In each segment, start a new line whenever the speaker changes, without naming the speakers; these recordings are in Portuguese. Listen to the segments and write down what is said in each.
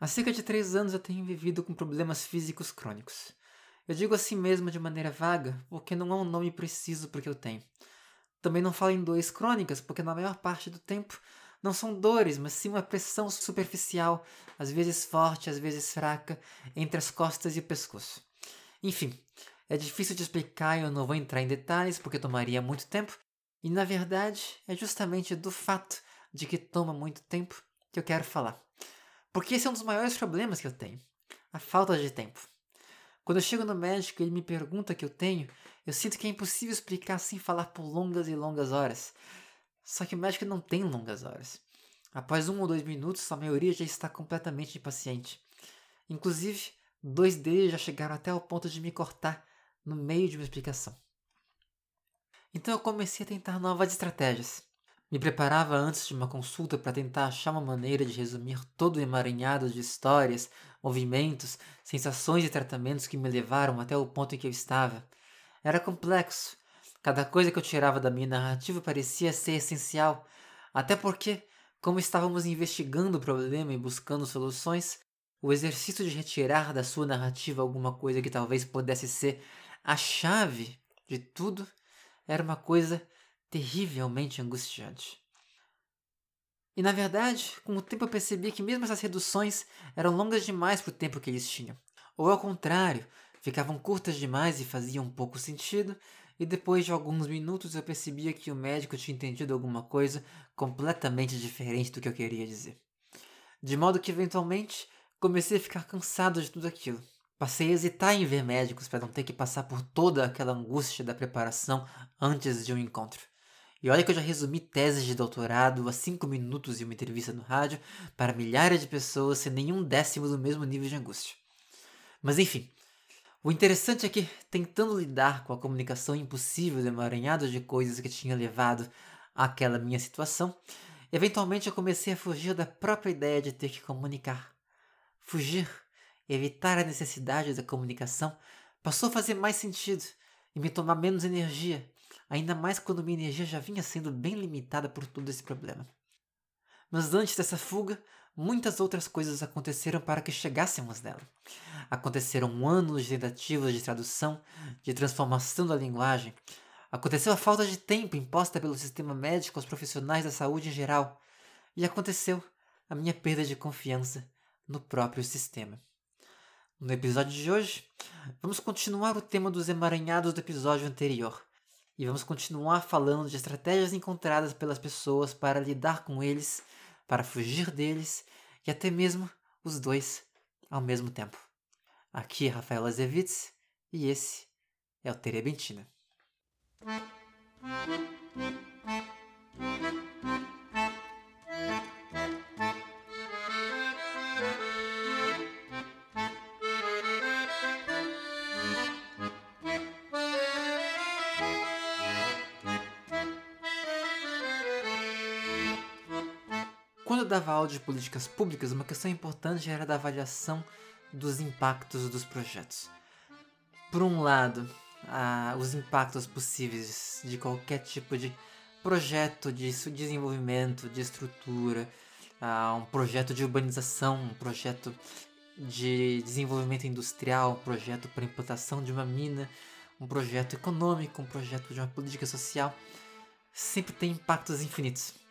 Há cerca de três anos eu tenho vivido com problemas físicos crônicos. Eu digo assim mesmo de maneira vaga, porque não há um nome preciso para o que eu tenho. Também não falo em dores crônicas, porque na maior parte do tempo não são dores, mas sim uma pressão superficial, às vezes forte, às vezes fraca, entre as costas e o pescoço. Enfim, é difícil de explicar e eu não vou entrar em detalhes porque tomaria muito tempo, e na verdade é justamente do fato de que toma muito tempo que eu quero falar. Porque esse é um dos maiores problemas que eu tenho: a falta de tempo. Quando eu chego no médico e ele me pergunta o que eu tenho, eu sinto que é impossível explicar sem falar por longas e longas horas. Só que o médico não tem longas horas. Após um ou dois minutos, a maioria já está completamente impaciente. Inclusive, dois deles já chegaram até o ponto de me cortar no meio de uma explicação. Então eu comecei a tentar novas estratégias. Me preparava antes de uma consulta para tentar achar uma maneira de resumir todo o emaranhado de histórias, movimentos, sensações e tratamentos que me levaram até o ponto em que eu estava. Era complexo. Cada coisa que eu tirava da minha narrativa parecia ser essencial, até porque, como estávamos investigando o problema e buscando soluções, o exercício de retirar da sua narrativa alguma coisa que talvez pudesse ser a chave de tudo era uma coisa terrivelmente angustiante. E na verdade, com o tempo eu percebi que mesmo essas reduções eram longas demais para o tempo que eles tinham. Ou ao contrário, ficavam curtas demais e faziam pouco sentido, e depois de alguns minutos eu percebia que o médico tinha entendido alguma coisa completamente diferente do que eu queria dizer. De modo que eventualmente comecei a ficar cansado de tudo aquilo. Passei a hesitar em ver médicos para não ter que passar por toda aquela angústia da preparação antes de um encontro. E olha que eu já resumi teses de doutorado a 5 minutos em uma entrevista no rádio para milhares de pessoas sem nenhum décimo do mesmo nível de angústia. Mas enfim, o interessante é que, tentando lidar com a comunicação impossível do emaranhado de coisas que tinha levado àquela minha situação, eventualmente eu comecei a fugir da própria ideia de ter que comunicar. Fugir, evitar a necessidade da comunicação, passou a fazer mais sentido e me tomar menos energia ainda mais quando minha energia já vinha sendo bem limitada por todo esse problema. Mas antes dessa fuga, muitas outras coisas aconteceram para que chegássemos nela. Aconteceram anos de tentativas de tradução, de transformação da linguagem. Aconteceu a falta de tempo imposta pelo sistema médico aos profissionais da saúde em geral. E aconteceu a minha perda de confiança no próprio sistema. No episódio de hoje, vamos continuar o tema dos emaranhados do episódio anterior e vamos continuar falando de estratégias encontradas pelas pessoas para lidar com eles, para fugir deles e até mesmo os dois ao mesmo tempo. Aqui é Rafael Azevitz e esse é o Terebentina. Eu dava aula de políticas públicas, uma questão importante era da avaliação dos impactos dos projetos. Por um lado, ah, os impactos possíveis de qualquer tipo de projeto de desenvolvimento, de estrutura, ah, um projeto de urbanização, um projeto de desenvolvimento industrial, um projeto para implantação de uma mina, um projeto econômico, um projeto de uma política social, sempre tem impactos infinitos.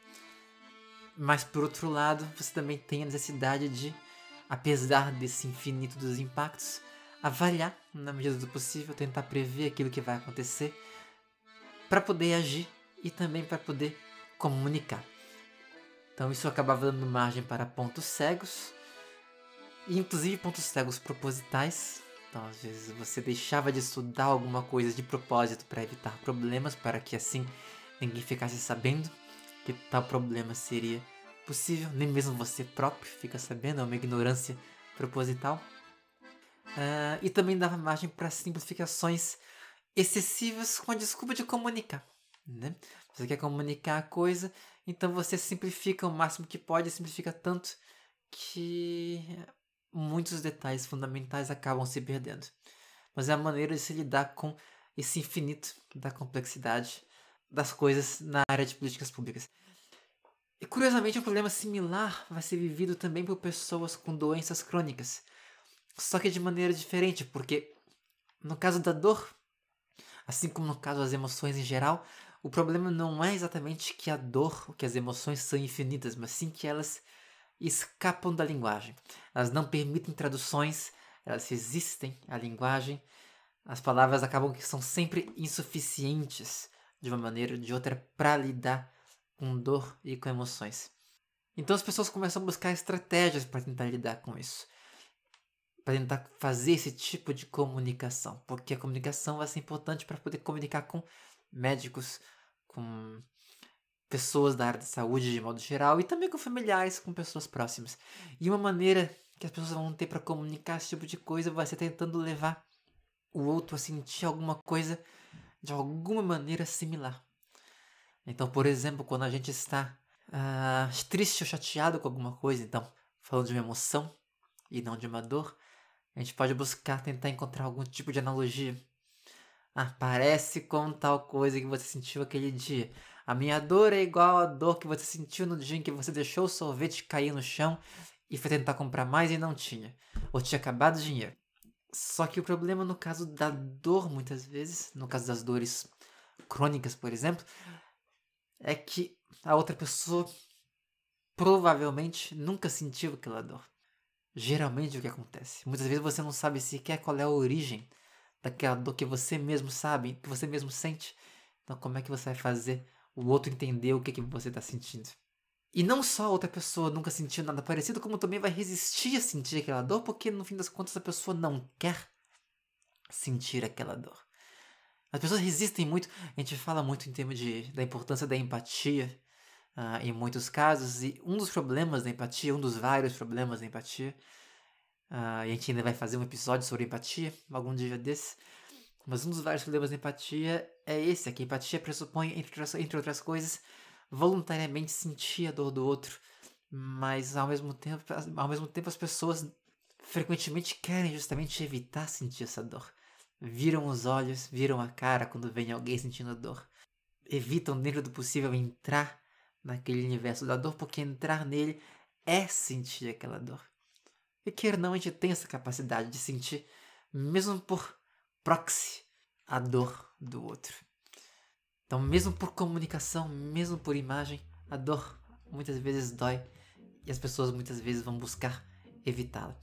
Mas por outro lado, você também tem a necessidade de, apesar desse infinito dos impactos, avaliar na medida do possível, tentar prever aquilo que vai acontecer para poder agir e também para poder comunicar. Então isso acabava dando margem para pontos cegos, inclusive pontos cegos propositais. Então às vezes você deixava de estudar alguma coisa de propósito para evitar problemas, para que assim ninguém ficasse sabendo que tal problema seria possível, nem mesmo você próprio fica sabendo, é uma ignorância proposital. Uh, e também dava margem para simplificações excessivas com a desculpa de comunicar. Né? Você quer comunicar a coisa, então você simplifica o máximo que pode, simplifica tanto que muitos detalhes fundamentais acabam se perdendo. Mas é a maneira de se lidar com esse infinito da complexidade das coisas na área de políticas públicas. E curiosamente, um problema similar vai ser vivido também por pessoas com doenças crônicas. Só que de maneira diferente, porque no caso da dor, assim como no caso das emoções em geral, o problema não é exatamente que a dor, que as emoções são infinitas, mas sim que elas escapam da linguagem. Elas não permitem traduções, elas resistem à linguagem. As palavras acabam que são sempre insuficientes de uma maneira ou de outra para lidar com dor e com emoções. Então as pessoas começam a buscar estratégias para tentar lidar com isso. Para tentar fazer esse tipo de comunicação. Porque a comunicação vai ser importante para poder comunicar com médicos, com pessoas da área da saúde de modo geral e também com familiares, com pessoas próximas. E uma maneira que as pessoas vão ter para comunicar esse tipo de coisa vai ser tentando levar o outro a sentir alguma coisa de alguma maneira similar. Então, por exemplo, quando a gente está uh, triste ou chateado com alguma coisa, então, falando de uma emoção e não de uma dor, a gente pode buscar tentar encontrar algum tipo de analogia. Ah, com tal coisa que você sentiu aquele dia. A minha dor é igual à dor que você sentiu no dia em que você deixou o sorvete cair no chão e foi tentar comprar mais e não tinha. Ou tinha acabado o dinheiro. Só que o problema no caso da dor, muitas vezes, no caso das dores crônicas, por exemplo, é que a outra pessoa provavelmente nunca sentiu aquela dor. Geralmente o que acontece? Muitas vezes você não sabe sequer qual é a origem daquela dor que você mesmo sabe, que você mesmo sente. Então como é que você vai fazer o outro entender o que, que você está sentindo? E não só a outra pessoa nunca sentiu nada parecido, como também vai resistir a sentir aquela dor, porque no fim das contas a pessoa não quer sentir aquela dor. As pessoas resistem muito, a gente fala muito em termos de, da importância da empatia uh, em muitos casos, e um dos problemas da empatia, um dos vários problemas da empatia, uh, e a gente ainda vai fazer um episódio sobre empatia algum dia desse, mas um dos vários problemas da empatia é esse, é que a empatia pressupõe, entre, entre outras coisas, voluntariamente sentir a dor do outro, mas ao mesmo tempo, ao mesmo tempo as pessoas frequentemente querem justamente evitar sentir essa dor viram os olhos, viram a cara quando vem alguém sentindo dor. Evitam, dentro do possível, entrar naquele universo da dor, porque entrar nele é sentir aquela dor. E quer não, a gente tem essa capacidade de sentir, mesmo por proxy, a dor do outro. Então, mesmo por comunicação, mesmo por imagem, a dor muitas vezes dói e as pessoas muitas vezes vão buscar evitá-la.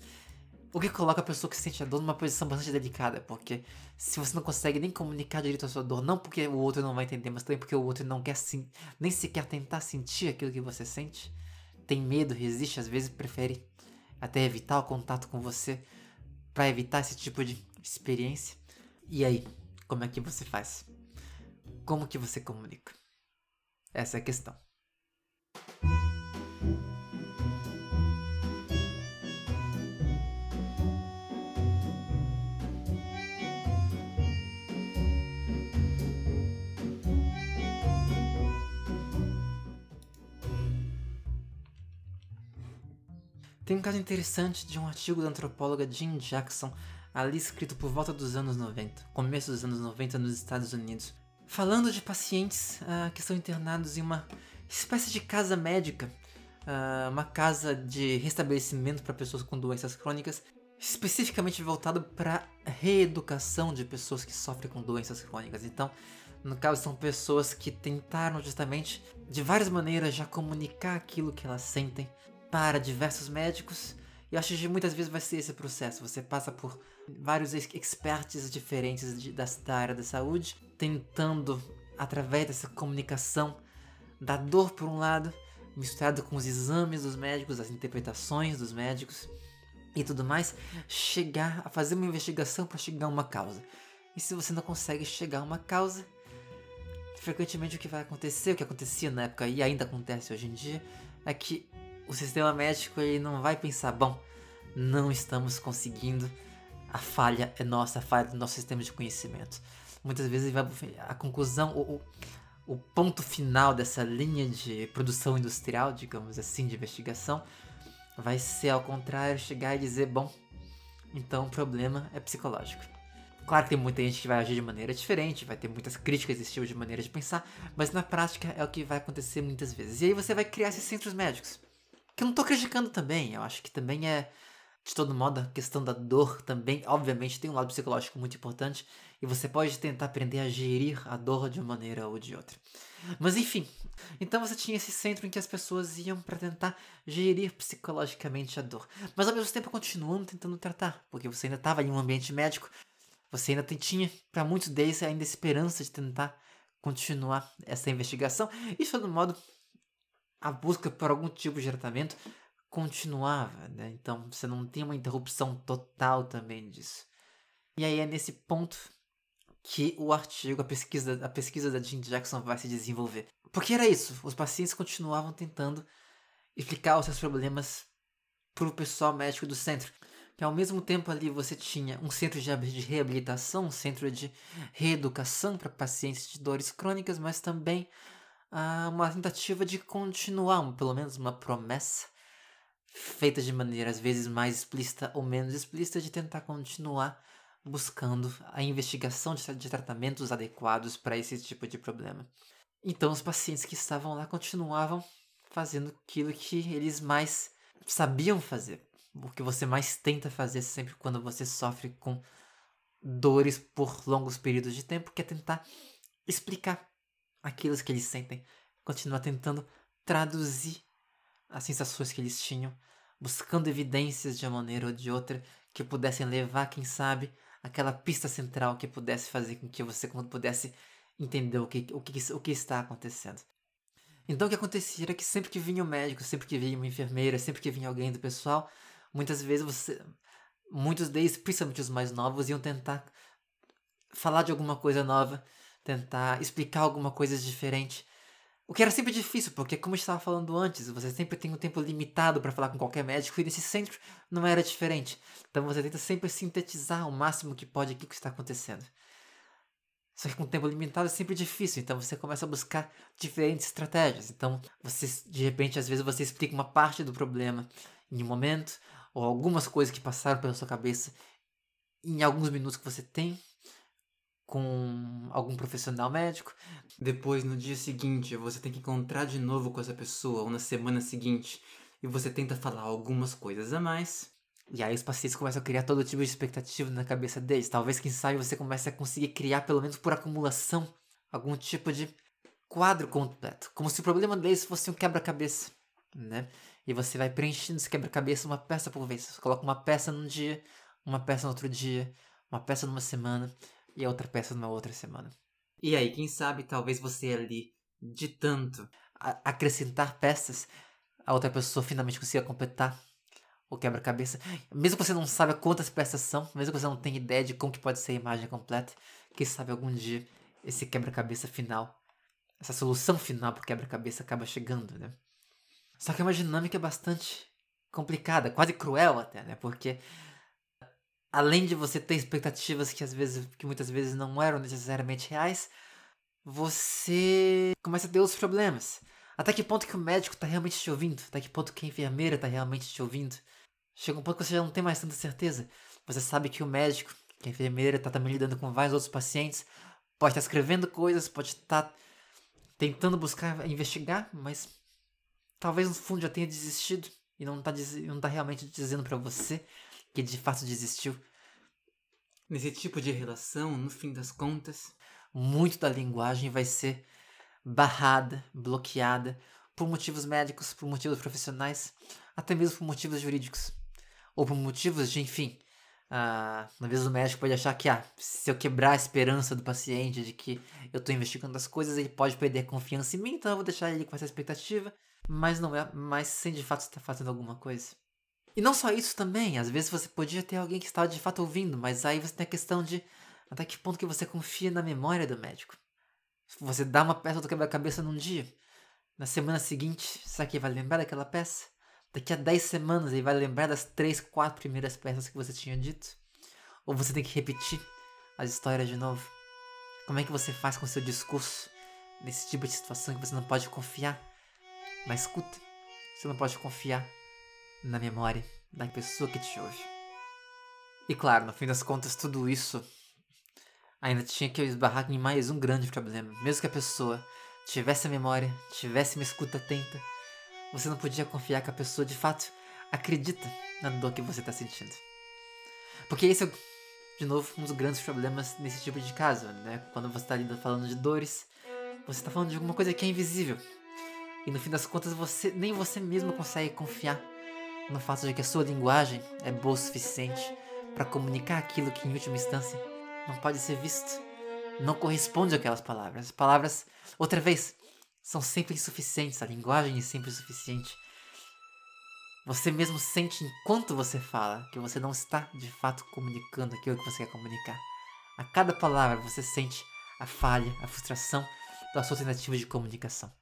O que coloca a pessoa que sente a dor numa posição bastante delicada, porque se você não consegue nem comunicar direito a sua dor, não porque o outro não vai entender, mas também porque o outro não quer nem sequer tentar sentir aquilo que você sente, tem medo, resiste, às vezes prefere até evitar o contato com você para evitar esse tipo de experiência. E aí, como é que você faz? Como que você comunica? Essa é a questão. Tem um caso interessante de um artigo da antropóloga Jean Jackson, ali escrito por volta dos anos 90, começo dos anos 90 nos Estados Unidos, falando de pacientes uh, que são internados em uma espécie de casa médica, uh, uma casa de restabelecimento para pessoas com doenças crônicas, especificamente voltado para reeducação de pessoas que sofrem com doenças crônicas. Então, no caso, são pessoas que tentaram justamente, de várias maneiras, já comunicar aquilo que elas sentem para diversos médicos. E acho que muitas vezes vai ser esse processo. Você passa por vários experts diferentes de, da, da área da saúde, tentando, através dessa comunicação, da dor por um lado, misturado com os exames dos médicos, as interpretações dos médicos e tudo mais, chegar a fazer uma investigação para chegar a uma causa. E se você não consegue chegar a uma causa, frequentemente o que vai acontecer, o que acontecia na época e ainda acontece hoje em dia, é que o sistema médico ele não vai pensar, bom, não estamos conseguindo, a falha é nossa, a falha do nosso sistema de conhecimento. Muitas vezes vai, a conclusão, o, o ponto final dessa linha de produção industrial, digamos assim, de investigação, vai ser ao contrário, chegar e dizer, bom, então o problema é psicológico. Claro que tem muita gente que vai agir de maneira diferente, vai ter muitas críticas desse tipo de maneira de pensar, mas na prática é o que vai acontecer muitas vezes. E aí você vai criar esses centros médicos. Que eu não tô criticando também, eu acho que também é, de todo modo, a questão da dor também, obviamente, tem um lado psicológico muito importante, e você pode tentar aprender a gerir a dor de uma maneira ou de outra. Mas enfim, então você tinha esse centro em que as pessoas iam para tentar gerir psicologicamente a dor, mas ao mesmo tempo continuando tentando tratar, porque você ainda estava em um ambiente médico, você ainda tinha, para muitos deles, ainda esperança de tentar continuar essa investigação. E, de todo modo, a busca por algum tipo de tratamento continuava, né? Então, você não tem uma interrupção total também disso. E aí é nesse ponto que o artigo, a pesquisa, a pesquisa da Jean Jackson vai se desenvolver. Porque era isso, os pacientes continuavam tentando explicar os seus problemas para o pessoal médico do centro que ao mesmo tempo ali você tinha um centro de reabilitação, um centro de reeducação para pacientes de dores crônicas, mas também ah, uma tentativa de continuar, pelo menos uma promessa, feita de maneira às vezes mais explícita ou menos explícita, de tentar continuar buscando a investigação de, de tratamentos adequados para esse tipo de problema. Então os pacientes que estavam lá continuavam fazendo aquilo que eles mais sabiam fazer, o que você mais tenta fazer sempre quando você sofre com dores por longos períodos de tempo, que é tentar explicar aquilo que eles sentem, continuar tentando traduzir as sensações que eles tinham, buscando evidências de uma maneira ou de outra que pudessem levar, quem sabe, aquela pista central que pudesse fazer com que você pudesse entender o que, o que, o que está acontecendo. Então o que acontecia era que sempre que vinha o um médico, sempre que vinha uma enfermeira, sempre que vinha alguém do pessoal, muitas vezes você. Muitos deles, principalmente os mais novos, iam tentar falar de alguma coisa nova, tentar explicar alguma coisa diferente. O que era sempre difícil, porque como eu estava falando antes, você sempre tem um tempo limitado para falar com qualquer médico e nesse centro não era diferente. Então você tenta sempre sintetizar o máximo que pode o que está acontecendo. Só que com tempo limitado é sempre difícil, então você começa a buscar diferentes estratégias. Então, você de repente, às vezes você explica uma parte do problema em um momento, ou algumas coisas que passaram pela sua cabeça em alguns minutos que você tem com algum profissional médico. Depois, no dia seguinte, você tem que encontrar de novo com essa pessoa, ou na semana seguinte, e você tenta falar algumas coisas a mais. E aí os pacientes começam a criar todo tipo de expectativa na cabeça deles. Talvez, quem sabe, você comece a conseguir criar, pelo menos por acumulação, algum tipo de quadro completo. Como se o problema deles fosse um quebra-cabeça, né? E você vai preenchendo esse quebra-cabeça uma peça por vez. Você coloca uma peça num dia, uma peça no outro dia, uma peça numa semana e a outra peça numa outra semana. E aí, quem sabe, talvez você ali, de tanto acrescentar peças, a outra pessoa finalmente consiga completar o quebra-cabeça. Mesmo que você não saiba quantas peças são, mesmo que você não tenha ideia de como que pode ser a imagem completa, quem sabe algum dia esse quebra-cabeça final, essa solução final para o quebra-cabeça acaba chegando, né? Só que é uma dinâmica bastante complicada, quase cruel até, né? Porque além de você ter expectativas que às vezes, que muitas vezes não eram necessariamente reais, você começa a ter outros problemas. Até que ponto que o médico está realmente te ouvindo? Até que ponto que a enfermeira está realmente te ouvindo? Chega um ponto que você já não tem mais tanta certeza. Você sabe que o médico, que a enfermeira está também lidando com vários outros pacientes, pode estar tá escrevendo coisas, pode estar tá tentando buscar investigar, mas talvez no fundo já tenha desistido e não está não tá realmente dizendo para você que de fato desistiu. Nesse tipo de relação, no fim das contas, muito da linguagem vai ser barrada, bloqueada por motivos médicos, por motivos profissionais, até mesmo por motivos jurídicos. Ou por motivos de, enfim, ah, às vezes o médico pode achar que ah, se eu quebrar a esperança do paciente de que eu estou investigando as coisas, ele pode perder a confiança em mim, então eu vou deixar ele com essa expectativa mas não é, mas sem de fato estar fazendo alguma coisa. E não só isso também, às vezes você podia ter alguém que estava de fato ouvindo, mas aí você tem a questão de até que ponto que você confia na memória do médico. Você dá uma peça do quebra-cabeça num dia, na semana seguinte, será que ele vai lembrar daquela peça? Daqui a 10 semanas ele vai lembrar das 3, 4 primeiras peças que você tinha dito? Ou você tem que repetir as histórias de novo? Como é que você faz com seu discurso nesse tipo de situação que você não pode confiar? na escuta. Você não pode confiar na memória da pessoa que te ouve. E claro, no fim das contas, tudo isso ainda tinha que esbarrar em mais um grande problema. Mesmo que a pessoa tivesse a memória, tivesse uma escuta atenta, você não podia confiar que a pessoa de fato acredita na dor que você está sentindo. Porque esse é, de novo, um dos grandes problemas nesse tipo de caso, né? Quando você está falando de dores, você está falando de alguma coisa que é invisível. E no fim das contas, você nem você mesmo consegue confiar no fato de que a sua linguagem é boa o suficiente para comunicar aquilo que, em última instância, não pode ser visto. Não corresponde àquelas palavras. As palavras, outra vez, são sempre insuficientes. A linguagem é sempre insuficiente. Você mesmo sente enquanto você fala que você não está de fato comunicando aquilo que você quer comunicar. A cada palavra você sente a falha, a frustração da sua tentativa de comunicação.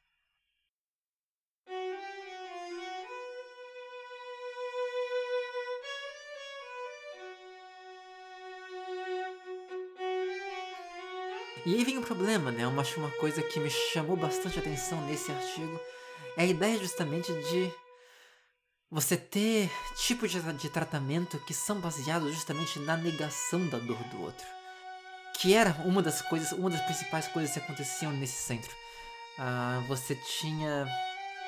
E aí vem um problema, né? Acho uma coisa que me chamou bastante atenção nesse artigo é a ideia justamente de você ter tipos de, de tratamento que são baseados justamente na negação da dor do outro. Que era uma das coisas, uma das principais coisas que aconteciam nesse centro. Ah, você tinha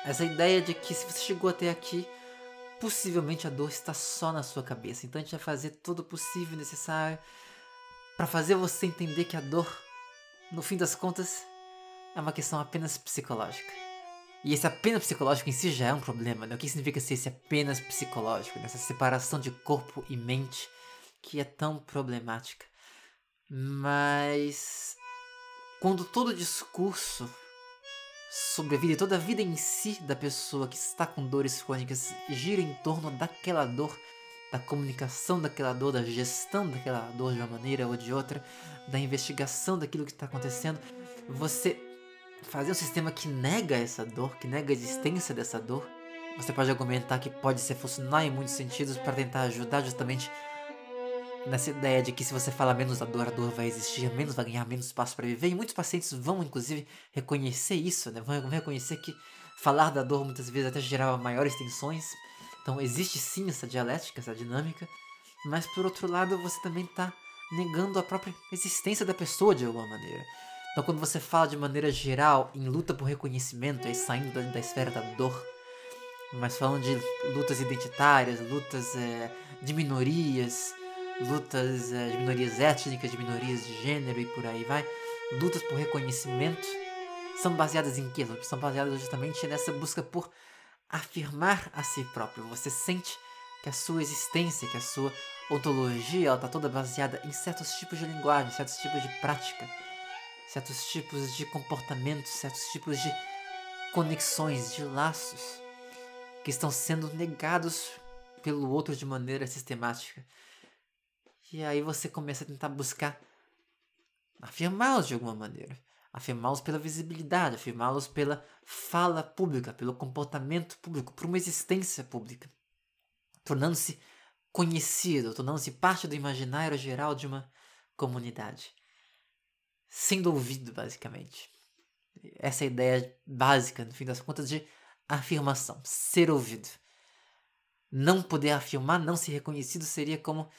essa ideia de que se você chegou até aqui, possivelmente a dor está só na sua cabeça. Então a gente vai fazer todo o possível necessário para fazer você entender que a dor no fim das contas, é uma questão apenas psicológica. E esse apenas psicológico em si já é um problema, né? O que significa ser esse apenas psicológico? Nessa separação de corpo e mente que é tão problemática. Mas quando todo discurso sobre a vida e toda a vida em si da pessoa que está com dores crônicas gira em torno daquela dor da comunicação daquela dor, da gestão daquela dor de uma maneira ou de outra, da investigação daquilo que está acontecendo, você fazer um sistema que nega essa dor, que nega a existência dessa dor, você pode argumentar que pode ser funcionar em muitos sentidos para tentar ajudar justamente nessa ideia de que se você fala menos da dor, a dor vai existir, menos vai ganhar menos espaço para viver. E muitos pacientes vão, inclusive, reconhecer isso, né? vão reconhecer que falar da dor muitas vezes até gerava maiores tensões, então existe sim essa dialética, essa dinâmica, mas por outro lado você também está negando a própria existência da pessoa de alguma maneira. Então quando você fala de maneira geral em luta por reconhecimento, aí saindo da, da esfera da dor, mas falando de lutas identitárias, lutas é, de minorias, lutas é, de minorias étnicas, de minorias de gênero e por aí vai, lutas por reconhecimento, são baseadas em quê? São baseadas justamente nessa busca por afirmar a si próprio. Você sente que a sua existência, que a sua ontologia, ela está toda baseada em certos tipos de linguagem, certos tipos de prática, certos tipos de comportamentos, certos tipos de conexões, de laços que estão sendo negados pelo outro de maneira sistemática. E aí você começa a tentar buscar afirmá-los de alguma maneira afirmá-los pela visibilidade, afirmá-los pela fala pública, pelo comportamento público, por uma existência pública, tornando-se conhecido, tornando-se parte do imaginário geral de uma comunidade, sendo ouvido, basicamente. Essa é a ideia básica, no fim das contas, de afirmação, ser ouvido. Não poder afirmar, não ser reconhecido, seria como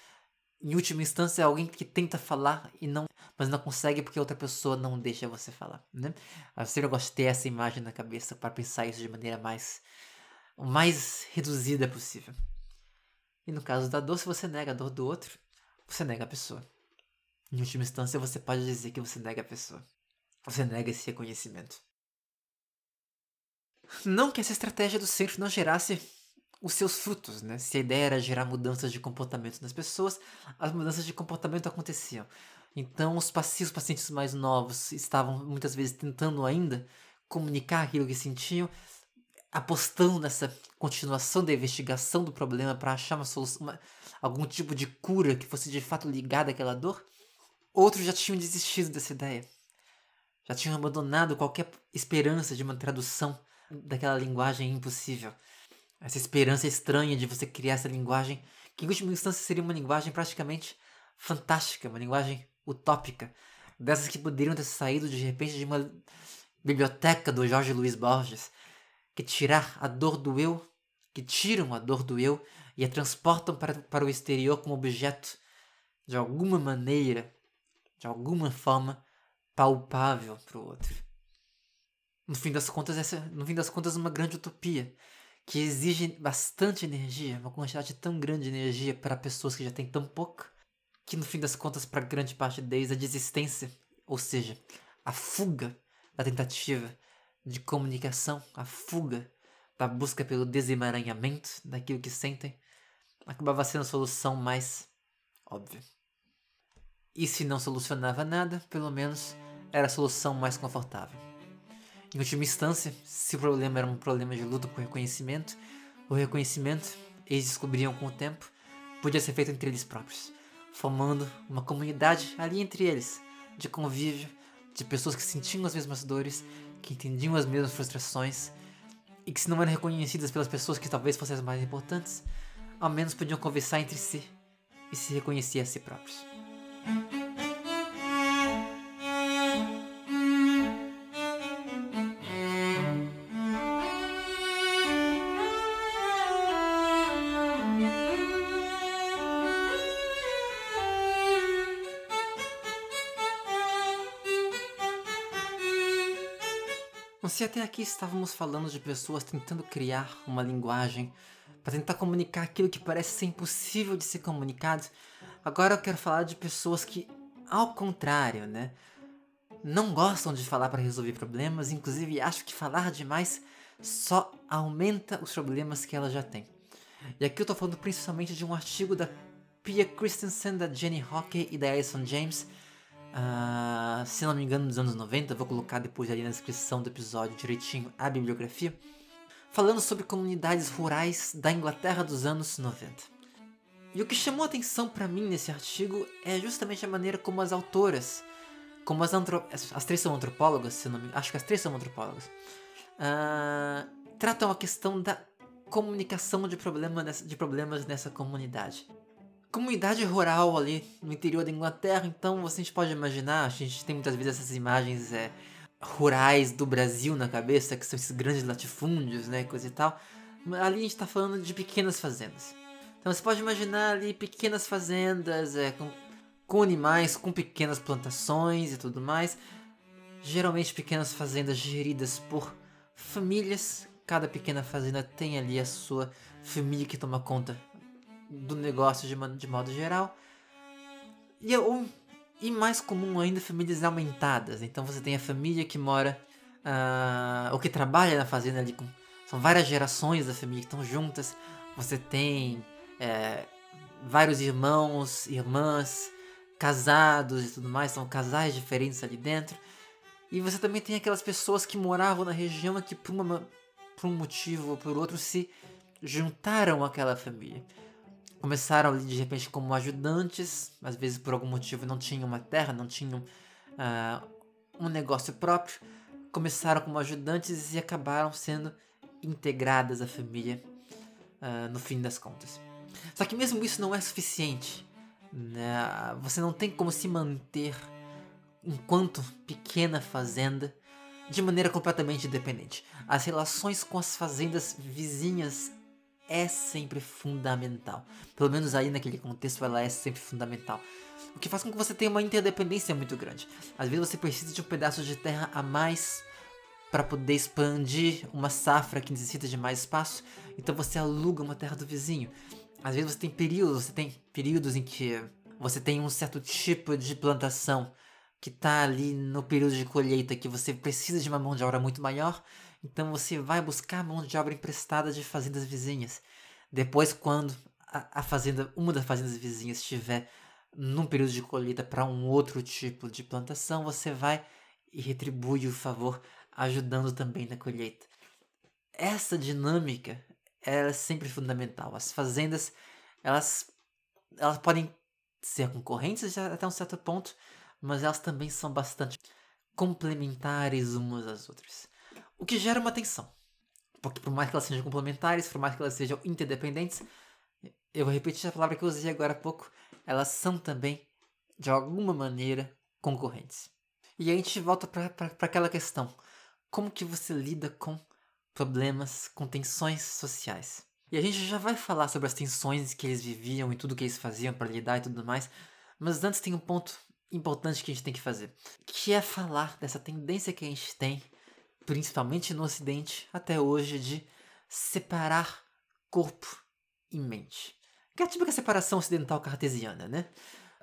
em última instância, é alguém que tenta falar e não, mas não consegue porque outra pessoa não deixa você falar, né? Eu sempre gosto de ter essa imagem na cabeça para pensar isso de maneira mais, mais reduzida possível. E no caso da dor, se você nega a dor do outro, você nega a pessoa. Em última instância, você pode dizer que você nega a pessoa. Você nega esse reconhecimento. Não que essa estratégia do centro não gerasse os seus frutos, né? Se a ideia era gerar mudanças de comportamento nas pessoas, as mudanças de comportamento aconteciam. Então, os pacientes, mais novos estavam muitas vezes tentando ainda comunicar aquilo que sentiam, apostando nessa continuação da investigação do problema para achar uma solução, uma, algum tipo de cura que fosse de fato ligada àquela dor. Outros já tinham desistido dessa ideia. Já tinham abandonado qualquer esperança de uma tradução daquela linguagem impossível essa esperança estranha de você criar essa linguagem, que em última instância seria uma linguagem praticamente fantástica, uma linguagem utópica, dessas que poderiam ter saído de repente de uma biblioteca do Jorge Luiz Borges, que tirar a dor do eu, que tiram a dor do eu e a transportam para, para o exterior como objeto de alguma maneira de alguma forma, palpável para o outro. No fim das contas, essa, no fim das contas, uma grande utopia que exige bastante energia, uma quantidade tão grande de energia para pessoas que já têm tão pouca, que no fim das contas, para grande parte deles, a desistência, ou seja, a fuga da tentativa de comunicação, a fuga da busca pelo desemaranhamento daquilo que sentem, acabava sendo a solução mais óbvia. E se não solucionava nada, pelo menos era a solução mais confortável. Em última instância, se o problema era um problema de luta por reconhecimento, o reconhecimento, eles descobriam com o tempo, podia ser feito entre eles próprios, formando uma comunidade ali entre eles, de convívio, de pessoas que sentiam as mesmas dores, que entendiam as mesmas frustrações e que se não eram reconhecidas pelas pessoas que talvez fossem as mais importantes, ao menos podiam conversar entre si e se reconhecer a si próprios. Até aqui estávamos falando de pessoas tentando criar uma linguagem para tentar comunicar aquilo que parece ser impossível de ser comunicado, agora eu quero falar de pessoas que, ao contrário, né, não gostam de falar para resolver problemas, inclusive acham que falar demais só aumenta os problemas que ela já tem. E aqui eu estou falando principalmente de um artigo da Pia Christensen, da Jenny Hockey e da Alison James Uh, se não me engano, dos anos 90, vou colocar depois ali na descrição do episódio direitinho a bibliografia, falando sobre comunidades rurais da Inglaterra dos anos 90. E o que chamou atenção para mim nesse artigo é justamente a maneira como as autoras, como as, as três são antropólogas, se não me... acho que as três são antropólogas, uh, tratam a questão da comunicação de, problema de problemas nessa comunidade comunidade rural ali no interior da Inglaterra, então você pode imaginar, a gente tem muitas vezes essas imagens é, rurais do Brasil na cabeça, que são esses grandes latifúndios, né, coisa e tal. Ali a gente está falando de pequenas fazendas. Então você pode imaginar ali pequenas fazendas é, com, com animais, com pequenas plantações e tudo mais. Geralmente pequenas fazendas geridas por famílias. Cada pequena fazenda tem ali a sua família que toma conta do negócio de, de modo geral. E, ou, e mais comum ainda, famílias aumentadas. Então você tem a família que mora, uh, ou que trabalha na fazenda ali com. São várias gerações da família que estão juntas. Você tem é, vários irmãos, irmãs, casados e tudo mais. São casais diferentes ali dentro. E você também tem aquelas pessoas que moravam na região que por, uma, por um motivo ou por outro se juntaram àquela família começaram ali de repente como ajudantes, às vezes por algum motivo não tinham uma terra, não tinham uh, um negócio próprio, começaram como ajudantes e acabaram sendo integradas à família uh, no fim das contas. Só que mesmo isso não é suficiente. Né? Você não tem como se manter enquanto pequena fazenda de maneira completamente independente. As relações com as fazendas vizinhas é sempre fundamental. Pelo menos aí naquele contexto ela é sempre fundamental. O que faz com que você tenha uma interdependência muito grande. Às vezes você precisa de um pedaço de terra a mais para poder expandir uma safra que necessita de mais espaço, então você aluga uma terra do vizinho. Às vezes você tem períodos, você tem períodos em que você tem um certo tipo de plantação que está ali no período de colheita que você precisa de uma mão de obra muito maior então você vai buscar mão de obra emprestada de fazendas vizinhas. Depois, quando a, a fazenda, uma das fazendas vizinhas estiver num período de colheita para um outro tipo de plantação, você vai e retribui o favor, ajudando também na colheita. Essa dinâmica é sempre fundamental. As fazendas, elas, elas podem ser concorrentes até um certo ponto, mas elas também são bastante complementares umas às outras. O que gera uma tensão. Porque por mais que elas sejam complementares, por mais que elas sejam interdependentes, eu vou repetir a palavra que eu usei agora há pouco, elas são também, de alguma maneira, concorrentes. E aí a gente volta para aquela questão. Como que você lida com problemas, com tensões sociais? E a gente já vai falar sobre as tensões que eles viviam e tudo que eles faziam para lidar e tudo mais, mas antes tem um ponto importante que a gente tem que fazer, que é falar dessa tendência que a gente tem, principalmente no Ocidente, até hoje, de separar corpo e mente. Que é a típica separação ocidental cartesiana, né?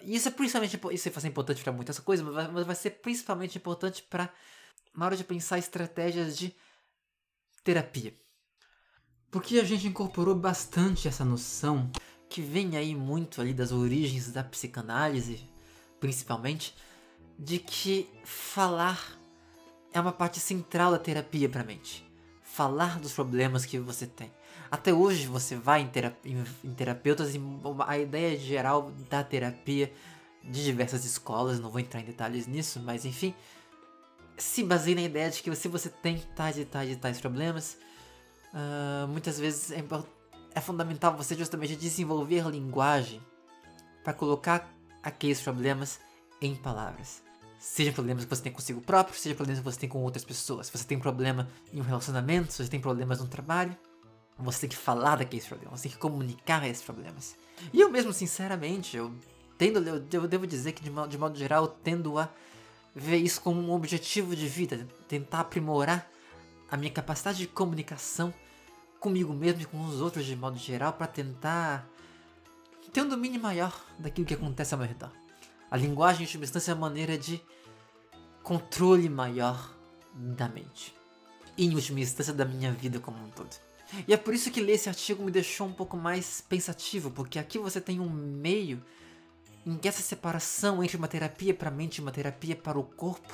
E isso é principalmente isso vai ser importante para muitas coisas, mas vai, ser principalmente importante para na hora de pensar estratégias de terapia. Porque a gente incorporou bastante essa noção que vem aí muito ali das origens da psicanálise, principalmente, de que falar é uma parte central da terapia para a mente. Falar dos problemas que você tem. Até hoje você vai em, terapia, em terapeutas e a ideia geral da terapia de diversas escolas, não vou entrar em detalhes nisso, mas enfim, se baseia na ideia de que se você tem tais e tais e tais problemas, uh, muitas vezes é, é fundamental você justamente desenvolver linguagem para colocar aqueles problemas em palavras. Sejam problemas que você tem consigo próprio, seja problemas que você tem com outras pessoas. Se você tem problema em um relacionamento, se você tem problemas no trabalho, você tem que falar daqueles problemas, você tem que comunicar esses problemas. E eu mesmo, sinceramente, eu tendo, eu, devo dizer que de modo, de modo geral eu tendo a ver isso como um objetivo de vida, tentar aprimorar a minha capacidade de comunicação comigo mesmo e com os outros de modo geral para tentar ter um domínio maior daquilo que acontece ao meu redor. A linguagem, em última instância, é uma maneira de controle maior da mente. E, em última instância, da minha vida como um todo. E é por isso que ler esse artigo me deixou um pouco mais pensativo, porque aqui você tem um meio em que essa separação entre uma terapia para a mente e uma terapia para o corpo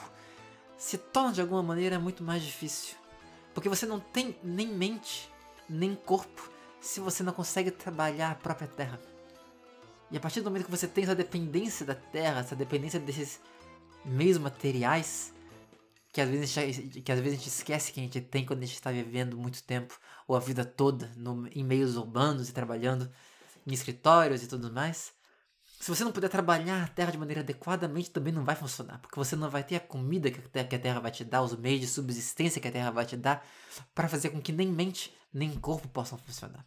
se torna de alguma maneira muito mais difícil. Porque você não tem nem mente, nem corpo, se você não consegue trabalhar a própria terra. E a partir do momento que você tem essa dependência da terra, essa dependência desses meios materiais, que às vezes, gente, que às vezes a gente esquece que a gente tem quando a gente está vivendo muito tempo ou a vida toda no, em meios urbanos e trabalhando em escritórios e tudo mais. Se você não puder trabalhar a terra de maneira adequadamente, também não vai funcionar, porque você não vai ter a comida que a terra vai te dar, os meios de subsistência que a terra vai te dar, para fazer com que nem mente nem corpo possam funcionar.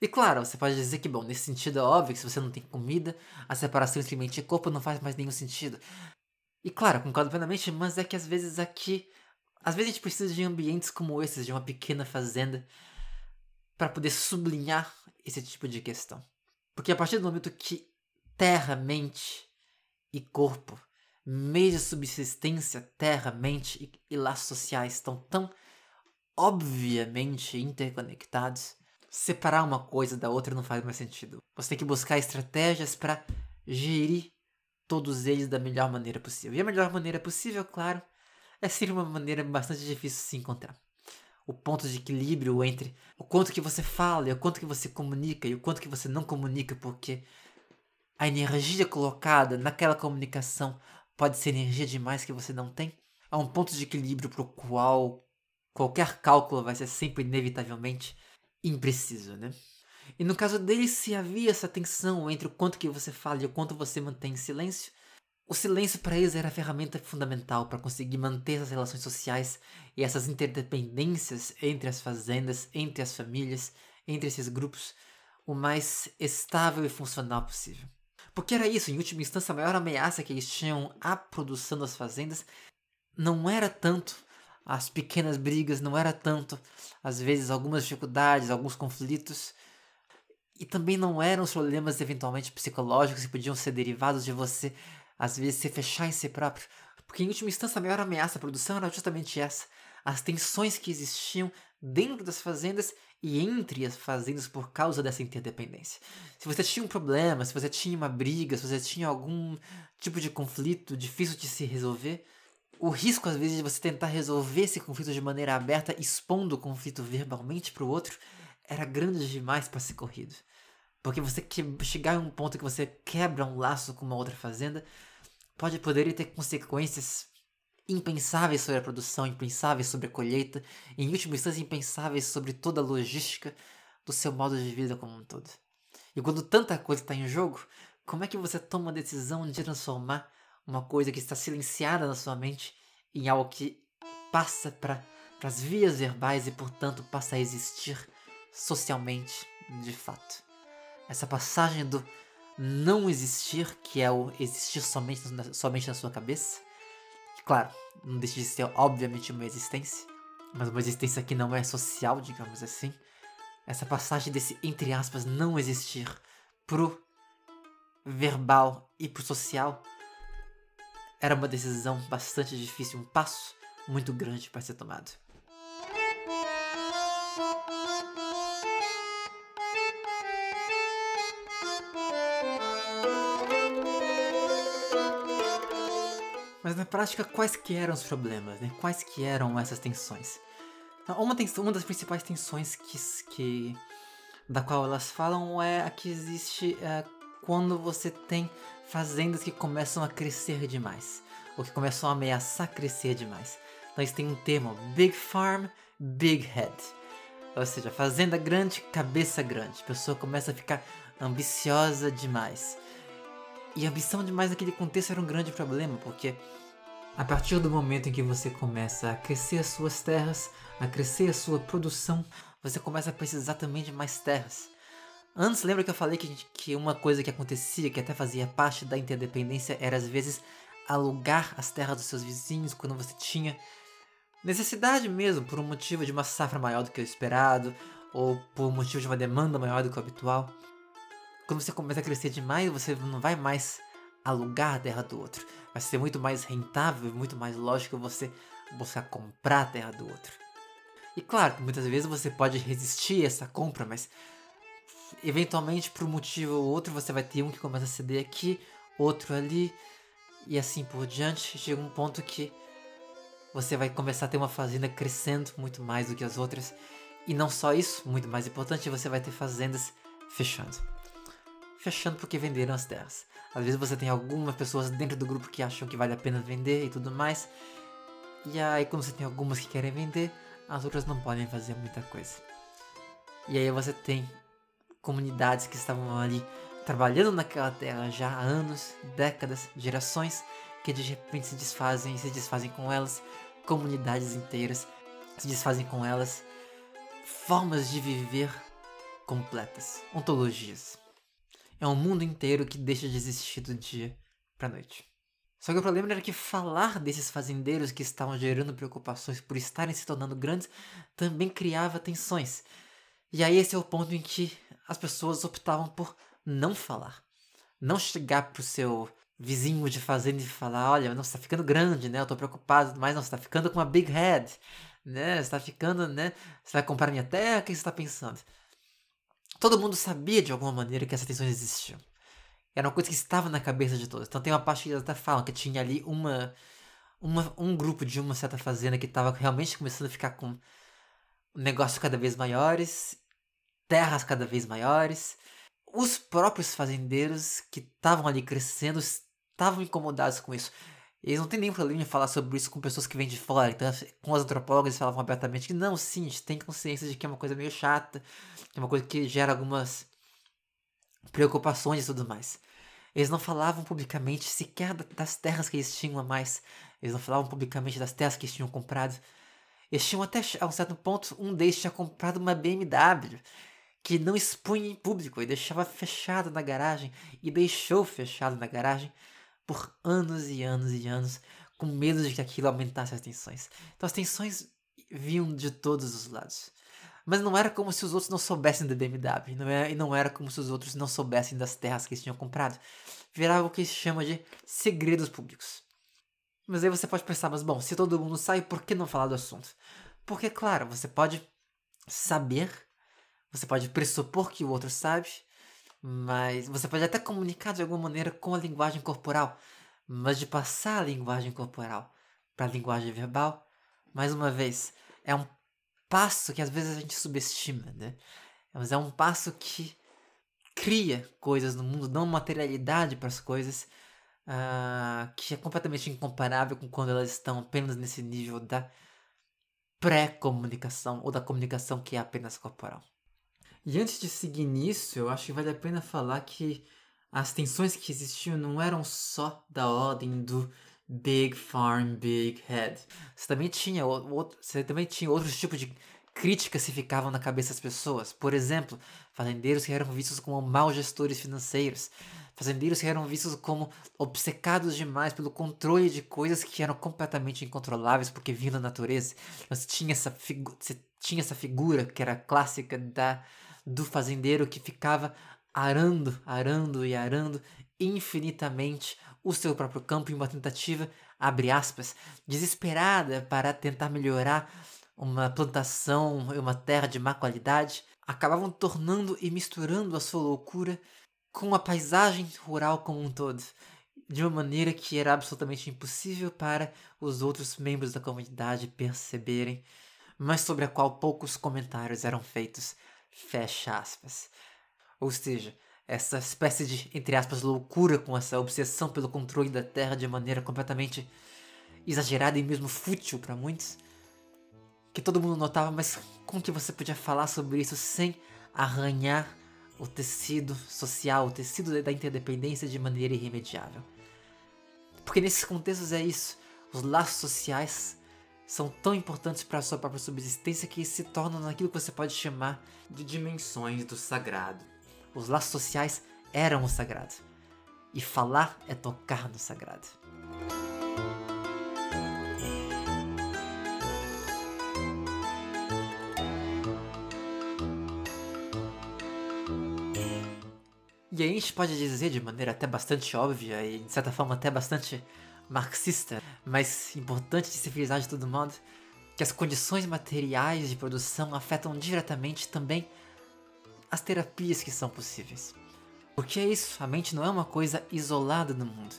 E claro, você pode dizer que, bom, nesse sentido é óbvio que se você não tem comida, a separação entre mente e corpo não faz mais nenhum sentido. E claro, concordo plenamente, mas é que às vezes aqui. Às vezes a gente precisa de ambientes como esses, de uma pequena fazenda, para poder sublinhar esse tipo de questão. Porque a partir do momento que terra, mente e corpo, meios de subsistência, terra, mente e, e laços sociais estão tão obviamente interconectados, separar uma coisa da outra não faz mais sentido. Você tem que buscar estratégias para gerir todos eles da melhor maneira possível. E a melhor maneira possível, claro, é sempre uma maneira bastante difícil de se encontrar. O ponto de equilíbrio entre o quanto que você fala e o quanto que você comunica e o quanto que você não comunica, porque a energia colocada naquela comunicação pode ser energia demais que você não tem. Há um ponto de equilíbrio para o qual qualquer cálculo vai ser sempre inevitavelmente impreciso, né? E no caso dele, se havia essa tensão entre o quanto que você fala e o quanto você mantém em silêncio, o silêncio para eles era a ferramenta fundamental para conseguir manter essas relações sociais e essas interdependências entre as fazendas, entre as famílias, entre esses grupos, o mais estável e funcional possível. Porque era isso, em última instância, a maior ameaça que eles tinham à produção das fazendas não era tanto as pequenas brigas, não era tanto, às vezes, algumas dificuldades, alguns conflitos, e também não eram os problemas eventualmente psicológicos que podiam ser derivados de você, às vezes, se fechar em si próprio. Porque, em última instância, a maior ameaça à produção era justamente essa: as tensões que existiam dentro das fazendas e entre as fazendas por causa dessa interdependência. Se você tinha um problema, se você tinha uma briga, se você tinha algum tipo de conflito difícil de se resolver, o risco às vezes de você tentar resolver esse conflito de maneira aberta, expondo o conflito verbalmente para o outro, era grande demais para ser corrido. Porque você que chegar em um ponto que você quebra um laço com uma outra fazenda, pode poder ter consequências impensáveis sobre a produção, impensáveis sobre a colheita, e em última instância impensáveis sobre toda a logística do seu modo de vida como um todo. E quando tanta coisa está em jogo, como é que você toma a decisão de transformar uma coisa que está silenciada na sua mente em algo que passa para as vias verbais e, portanto, passa a existir socialmente de fato. Essa passagem do, não existir, que é o existir somente, somente na sua cabeça. Claro, não deixa de ser obviamente uma existência, mas uma existência que não é social, digamos assim. Essa passagem desse entre aspas não existir pro verbal e pro social era uma decisão bastante difícil, um passo muito grande para ser tomado. Mas na prática, quais que eram os problemas, né? Quais que eram essas tensões? Então, uma, tensão, uma das principais tensões que, que da qual elas falam é a que existe é, quando você tem fazendas que começam a crescer demais, ou que começam a ameaçar crescer demais. Então eles um termo, Big Farm, Big Head. Ou seja, fazenda grande, cabeça grande. A pessoa começa a ficar ambiciosa demais. E ambição demais naquele contexto era um grande problema, porque a partir do momento em que você começa a crescer as suas terras, a crescer a sua produção, você começa a precisar também de mais terras. Antes, lembra que eu falei que, que uma coisa que acontecia, que até fazia parte da interdependência, era às vezes alugar as terras dos seus vizinhos quando você tinha necessidade mesmo, por um motivo de uma safra maior do que o esperado, ou por motivo de uma demanda maior do que o habitual. Quando você começa a crescer demais, você não vai mais alugar a terra do outro. Vai ser muito mais rentável, muito mais lógico você buscar comprar a terra do outro. E claro, muitas vezes você pode resistir a essa compra, mas eventualmente por um motivo ou outro você vai ter um que começa a ceder aqui, outro ali e assim por diante. Chega um ponto que você vai começar a ter uma fazenda crescendo muito mais do que as outras. E não só isso, muito mais importante, você vai ter fazendas fechando. Fechando porque venderam as terras. Às vezes você tem algumas pessoas dentro do grupo que acham que vale a pena vender e tudo mais. E aí quando você tem algumas que querem vender, as outras não podem fazer muita coisa. E aí você tem comunidades que estavam ali trabalhando naquela terra já há anos, décadas, gerações, que de repente se desfazem, se desfazem com elas, comunidades inteiras se desfazem com elas, formas de viver completas, ontologias. É um mundo inteiro que deixa de existir do dia para noite. Só que o problema era que falar desses fazendeiros que estavam gerando preocupações por estarem se tornando grandes também criava tensões. E aí esse é o ponto em que as pessoas optavam por não falar. Não chegar pro seu vizinho de fazenda e falar, olha, não, você tá ficando grande, né? Eu tô preocupado, mas não, você tá ficando com uma big head, né? Você tá ficando, né? Você vai comprar minha terra? O que você tá pensando? Todo mundo sabia de alguma maneira que essas tensões existiam. Era uma coisa que estava na cabeça de todos. Então tem uma parte que eles até falam que tinha ali uma, uma um grupo de uma certa fazenda que estava realmente começando a ficar com negócios cada vez maiores terras cada vez maiores. Os próprios fazendeiros que estavam ali crescendo estavam incomodados com isso. Eles não têm nenhum problema em falar sobre isso com pessoas que vêm de fora. Então, com os antropólogos, eles falavam abertamente que não, sim, a gente tem consciência de que é uma coisa meio chata, que é uma coisa que gera algumas preocupações e tudo mais. Eles não falavam publicamente sequer das terras que eles tinham a mais. Eles não falavam publicamente das terras que eles tinham comprado. Eles tinham até, a um certo ponto, um deles tinha comprado uma BMW que não expunha em público e deixava fechado na garagem e deixou fechado na garagem por anos e anos e anos, com medo de que aquilo aumentasse as tensões. Então as tensões vinham de todos os lados. Mas não era como se os outros não soubessem da BMW, não era, e não era como se os outros não soubessem das terras que eles tinham comprado. Virava o que se chama de segredos públicos. Mas aí você pode pensar, mas bom, se todo mundo sabe, por que não falar do assunto? Porque, claro, você pode saber você pode pressupor que o outro sabe, mas você pode até comunicar de alguma maneira com a linguagem corporal, mas de passar a linguagem corporal para a linguagem verbal, mais uma vez, é um passo que às vezes a gente subestima, né? Mas é um passo que cria coisas no mundo, dá uma materialidade para as coisas uh, que é completamente incomparável com quando elas estão apenas nesse nível da pré-comunicação ou da comunicação que é apenas corporal. E antes de seguir nisso, eu acho que vale a pena falar que as tensões que existiam não eram só da ordem do Big Farm, Big Head. Você também tinha, outro, você também tinha outros tipos de críticas se ficavam na cabeça das pessoas. Por exemplo, fazendeiros que eram vistos como maus gestores financeiros, fazendeiros que eram vistos como obcecados demais pelo controle de coisas que eram completamente incontroláveis porque vinham da natureza. Você tinha essa, você tinha essa figura que era clássica da do fazendeiro que ficava arando, arando e arando infinitamente o seu próprio campo em uma tentativa, abre aspas, desesperada para tentar melhorar uma plantação e uma terra de má qualidade, acabavam tornando e misturando a sua loucura com a paisagem rural como um todo, de uma maneira que era absolutamente impossível para os outros membros da comunidade perceberem, mas sobre a qual poucos comentários eram feitos. Fecha aspas. Ou seja, essa espécie de, entre aspas, loucura com essa obsessão pelo controle da Terra de maneira completamente exagerada e mesmo fútil para muitos, que todo mundo notava, mas como que você podia falar sobre isso sem arranhar o tecido social, o tecido da interdependência de maneira irremediável? Porque nesses contextos é isso, os laços sociais são tão importantes para a sua própria subsistência que se tornam naquilo que você pode chamar de dimensões do sagrado. Os laços sociais eram o sagrado. E falar é tocar no sagrado. E aí a gente pode dizer de maneira até bastante óbvia e de certa forma até bastante marxista, mas importante de se frisar de todo modo, que as condições materiais de produção afetam diretamente também as terapias que são possíveis. Porque é isso, a mente não é uma coisa isolada no mundo.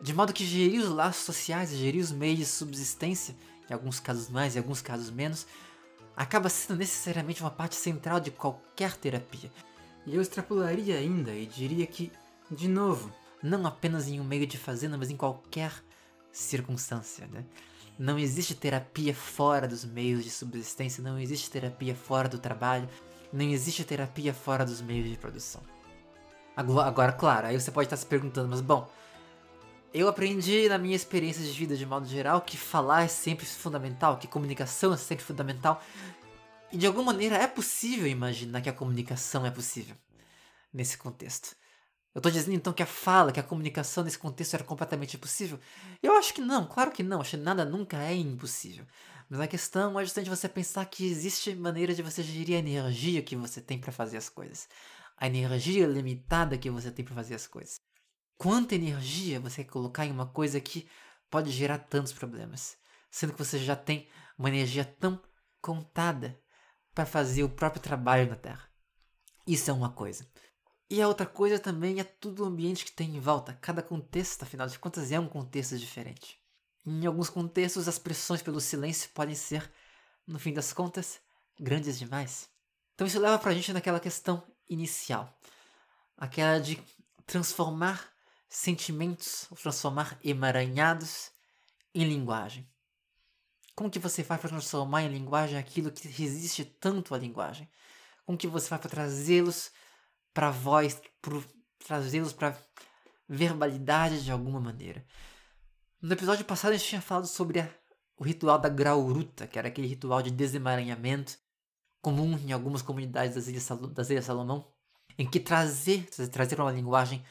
De modo que gerir os laços sociais, gerir os meios de subsistência, em alguns casos mais, em alguns casos menos, acaba sendo necessariamente uma parte central de qualquer terapia. E eu extrapolaria ainda e diria que, de novo, não apenas em um meio de fazenda, mas em qualquer circunstância, né? Não existe terapia fora dos meios de subsistência, não existe terapia fora do trabalho, não existe terapia fora dos meios de produção. Agora, agora, claro, aí você pode estar se perguntando, mas bom, eu aprendi na minha experiência de vida de modo geral que falar é sempre fundamental, que comunicação é sempre fundamental, e de alguma maneira é possível imaginar que a comunicação é possível nesse contexto. Eu estou dizendo então que a fala, que a comunicação nesse contexto era completamente impossível? Eu acho que não, claro que não, acho que nada nunca é impossível. Mas a questão é justamente você pensar que existe maneira de você gerir a energia que você tem para fazer as coisas. A energia limitada que você tem para fazer as coisas. Quanta energia você quer colocar em uma coisa que pode gerar tantos problemas, sendo que você já tem uma energia tão contada para fazer o próprio trabalho na Terra. Isso é uma coisa. E a outra coisa também é todo o ambiente que tem em volta. Cada contexto, afinal de contas, é um contexto diferente. Em alguns contextos, as pressões pelo silêncio podem ser, no fim das contas, grandes demais. Então isso leva para a gente naquela questão inicial. Aquela de transformar sentimentos, transformar emaranhados em linguagem. Como que você faz para transformar em linguagem aquilo que resiste tanto à linguagem? Como que você faz para trazê-los para voz, trazê-los para verbalidade de alguma maneira? No episódio passado a gente tinha falado sobre a, o ritual da grauruta, que era aquele ritual de desemaranhamento comum em algumas comunidades das Ilhas, das Ilhas Salomão, em que trazer, trazer uma linguagem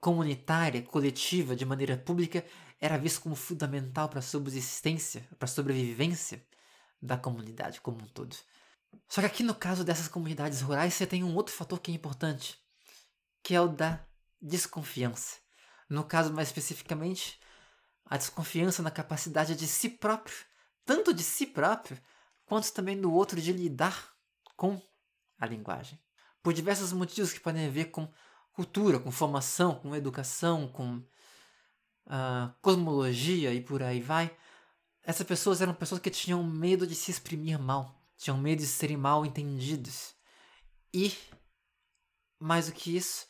comunitária, coletiva, de maneira pública, era visto como fundamental para a subsistência, para a sobrevivência da comunidade como um todo. Só que aqui no caso dessas comunidades rurais você tem um outro fator que é importante, que é o da desconfiança. No caso mais especificamente, a desconfiança na capacidade de si próprio, tanto de si próprio, quanto também do outro de lidar com a linguagem. Por diversos motivos que podem ver com cultura, com formação, com educação, com uh, cosmologia e por aí vai, essas pessoas eram pessoas que tinham medo de se exprimir mal, tinham medo de serem mal entendidos. E, mais do que isso,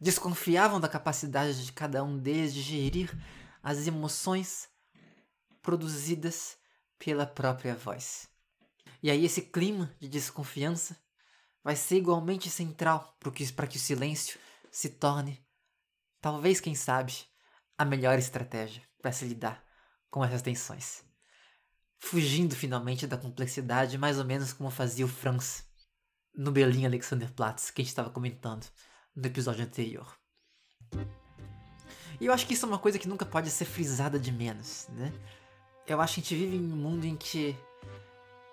desconfiavam da capacidade de cada um deles de gerir as emoções produzidas pela própria voz. E aí esse clima de desconfiança vai ser igualmente central para que, o silêncio se torne, talvez quem sabe, a melhor estratégia para se lidar com essas tensões. Fugindo finalmente da complexidade, mais ou menos como fazia o Franz no Berlim Alexanderplatz, que a gente estava comentando no episódio anterior. E eu acho que isso é uma coisa que nunca pode ser frisada de menos, né? Eu acho que a gente vive em um mundo em que,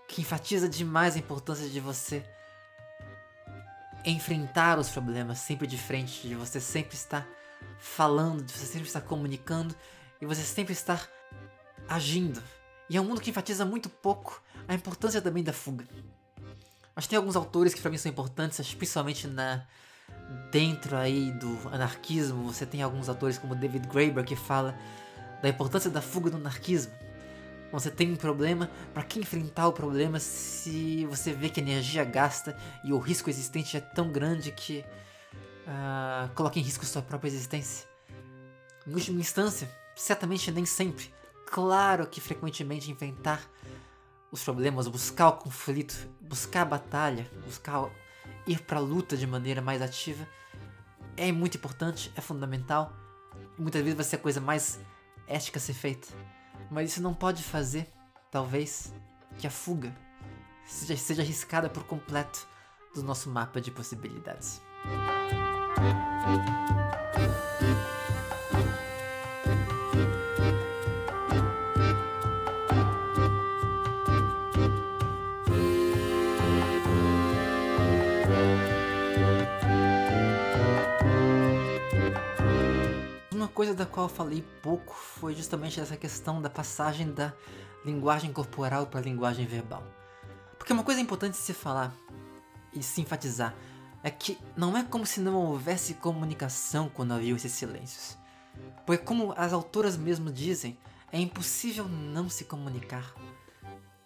que enfatiza demais a importância de você enfrentar os problemas sempre de frente, de você sempre estar falando, de você sempre estar comunicando e você sempre estar agindo. E é um mundo que enfatiza muito pouco a importância também da fuga. Mas tem alguns autores que para mim são importantes, principalmente na dentro aí do anarquismo. Você tem alguns autores como David Graeber que fala da importância da fuga do anarquismo. Você tem um problema, para que enfrentar o problema se você vê que a energia gasta e o risco existente é tão grande que uh, coloca em risco sua própria existência? Em última instância, certamente nem sempre. Claro que frequentemente enfrentar os problemas, buscar o conflito, buscar a batalha, buscar ir para a luta de maneira mais ativa é muito importante, é fundamental. Muitas vezes vai ser a coisa mais ética a ser feita. Mas isso não pode fazer, talvez, que a fuga seja, seja arriscada por completo do nosso mapa de possibilidades. Coisa da qual eu falei pouco foi justamente essa questão da passagem da linguagem corporal para a linguagem verbal. Porque uma coisa importante se falar e se enfatizar é que não é como se não houvesse comunicação quando havia esses silêncios. Porque, como as autoras mesmo dizem, é impossível não se comunicar.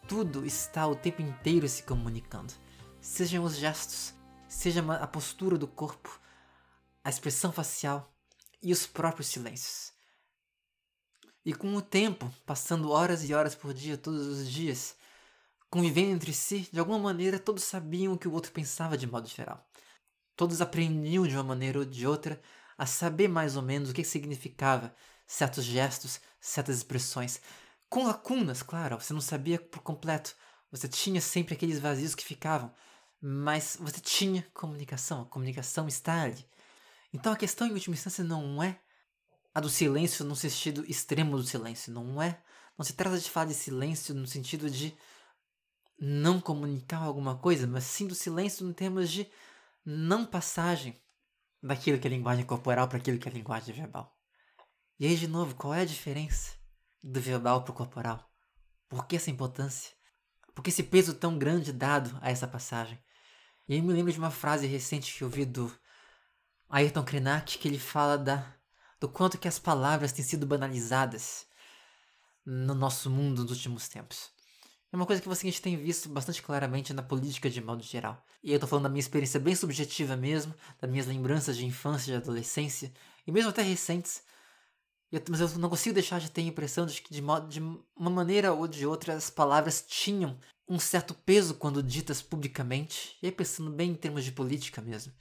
Tudo está o tempo inteiro se comunicando. Sejam os gestos, seja a postura do corpo, a expressão facial, e os próprios silêncios. E com o tempo, passando horas e horas por dia, todos os dias, convivendo entre si, de alguma maneira todos sabiam o que o outro pensava de modo geral. Todos aprendiam de uma maneira ou de outra a saber mais ou menos o que significava certos gestos, certas expressões. Com lacunas, claro, você não sabia por completo. Você tinha sempre aqueles vazios que ficavam, mas você tinha comunicação, a comunicação está ali. Então a questão, em última instância, não é a do silêncio no sentido extremo do silêncio. Não é. Não se trata de falar de silêncio no sentido de não comunicar alguma coisa, mas sim do silêncio em termos de não passagem daquilo que é linguagem corporal para aquilo que é linguagem verbal. E aí, de novo, qual é a diferença do verbal para o corporal? Por que essa importância? Por que esse peso tão grande dado a essa passagem? E aí me lembro de uma frase recente que eu vi do Ayrton Krenak que ele fala da, do quanto que as palavras têm sido banalizadas no nosso mundo nos últimos tempos. É uma coisa que você a gente tem visto bastante claramente na política de modo geral. E eu tô falando da minha experiência bem subjetiva mesmo, das minhas lembranças de infância, de adolescência, e mesmo até recentes. Mas eu não consigo deixar de ter a impressão de que, de, modo, de uma maneira ou de outra, as palavras tinham um certo peso quando ditas publicamente, e aí pensando bem em termos de política mesmo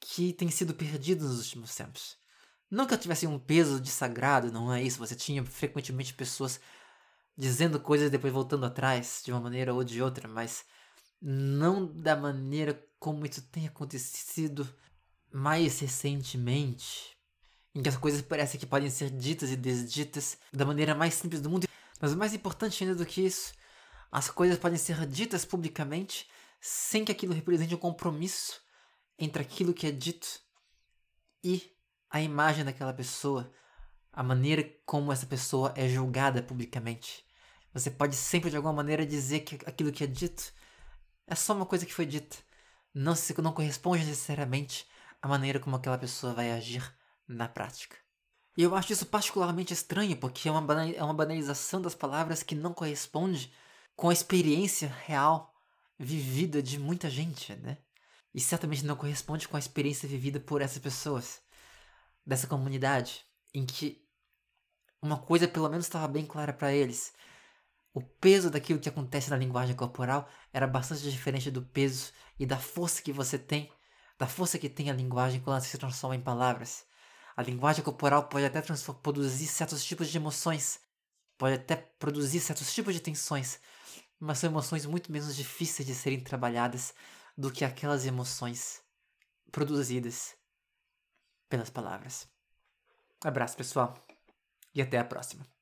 que tem sido perdido nos últimos tempos. Não que eu tivesse um peso de sagrado, não é isso. Você tinha frequentemente pessoas dizendo coisas e depois voltando atrás, de uma maneira ou de outra, mas não da maneira como isso tem acontecido mais recentemente, em que as coisas parecem que podem ser ditas e desditas da maneira mais simples do mundo. Mas o mais importante ainda do que isso, as coisas podem ser ditas publicamente sem que aquilo represente um compromisso entre aquilo que é dito e a imagem daquela pessoa, a maneira como essa pessoa é julgada publicamente. Você pode sempre de alguma maneira dizer que aquilo que é dito é só uma coisa que foi dita, não se não corresponde necessariamente à maneira como aquela pessoa vai agir na prática. E eu acho isso particularmente estranho, porque é uma, é uma banalização das palavras que não corresponde com a experiência real vivida de muita gente, né? E certamente não corresponde com a experiência vivida por essas pessoas dessa comunidade, em que uma coisa pelo menos estava bem clara para eles. O peso daquilo que acontece na linguagem corporal era bastante diferente do peso e da força que você tem, da força que tem a linguagem quando ela se transforma em palavras. A linguagem corporal pode até produzir certos tipos de emoções, pode até produzir certos tipos de tensões, mas são emoções muito menos difíceis de serem trabalhadas do que aquelas emoções produzidas pelas palavras. Abraço, pessoal, e até a próxima.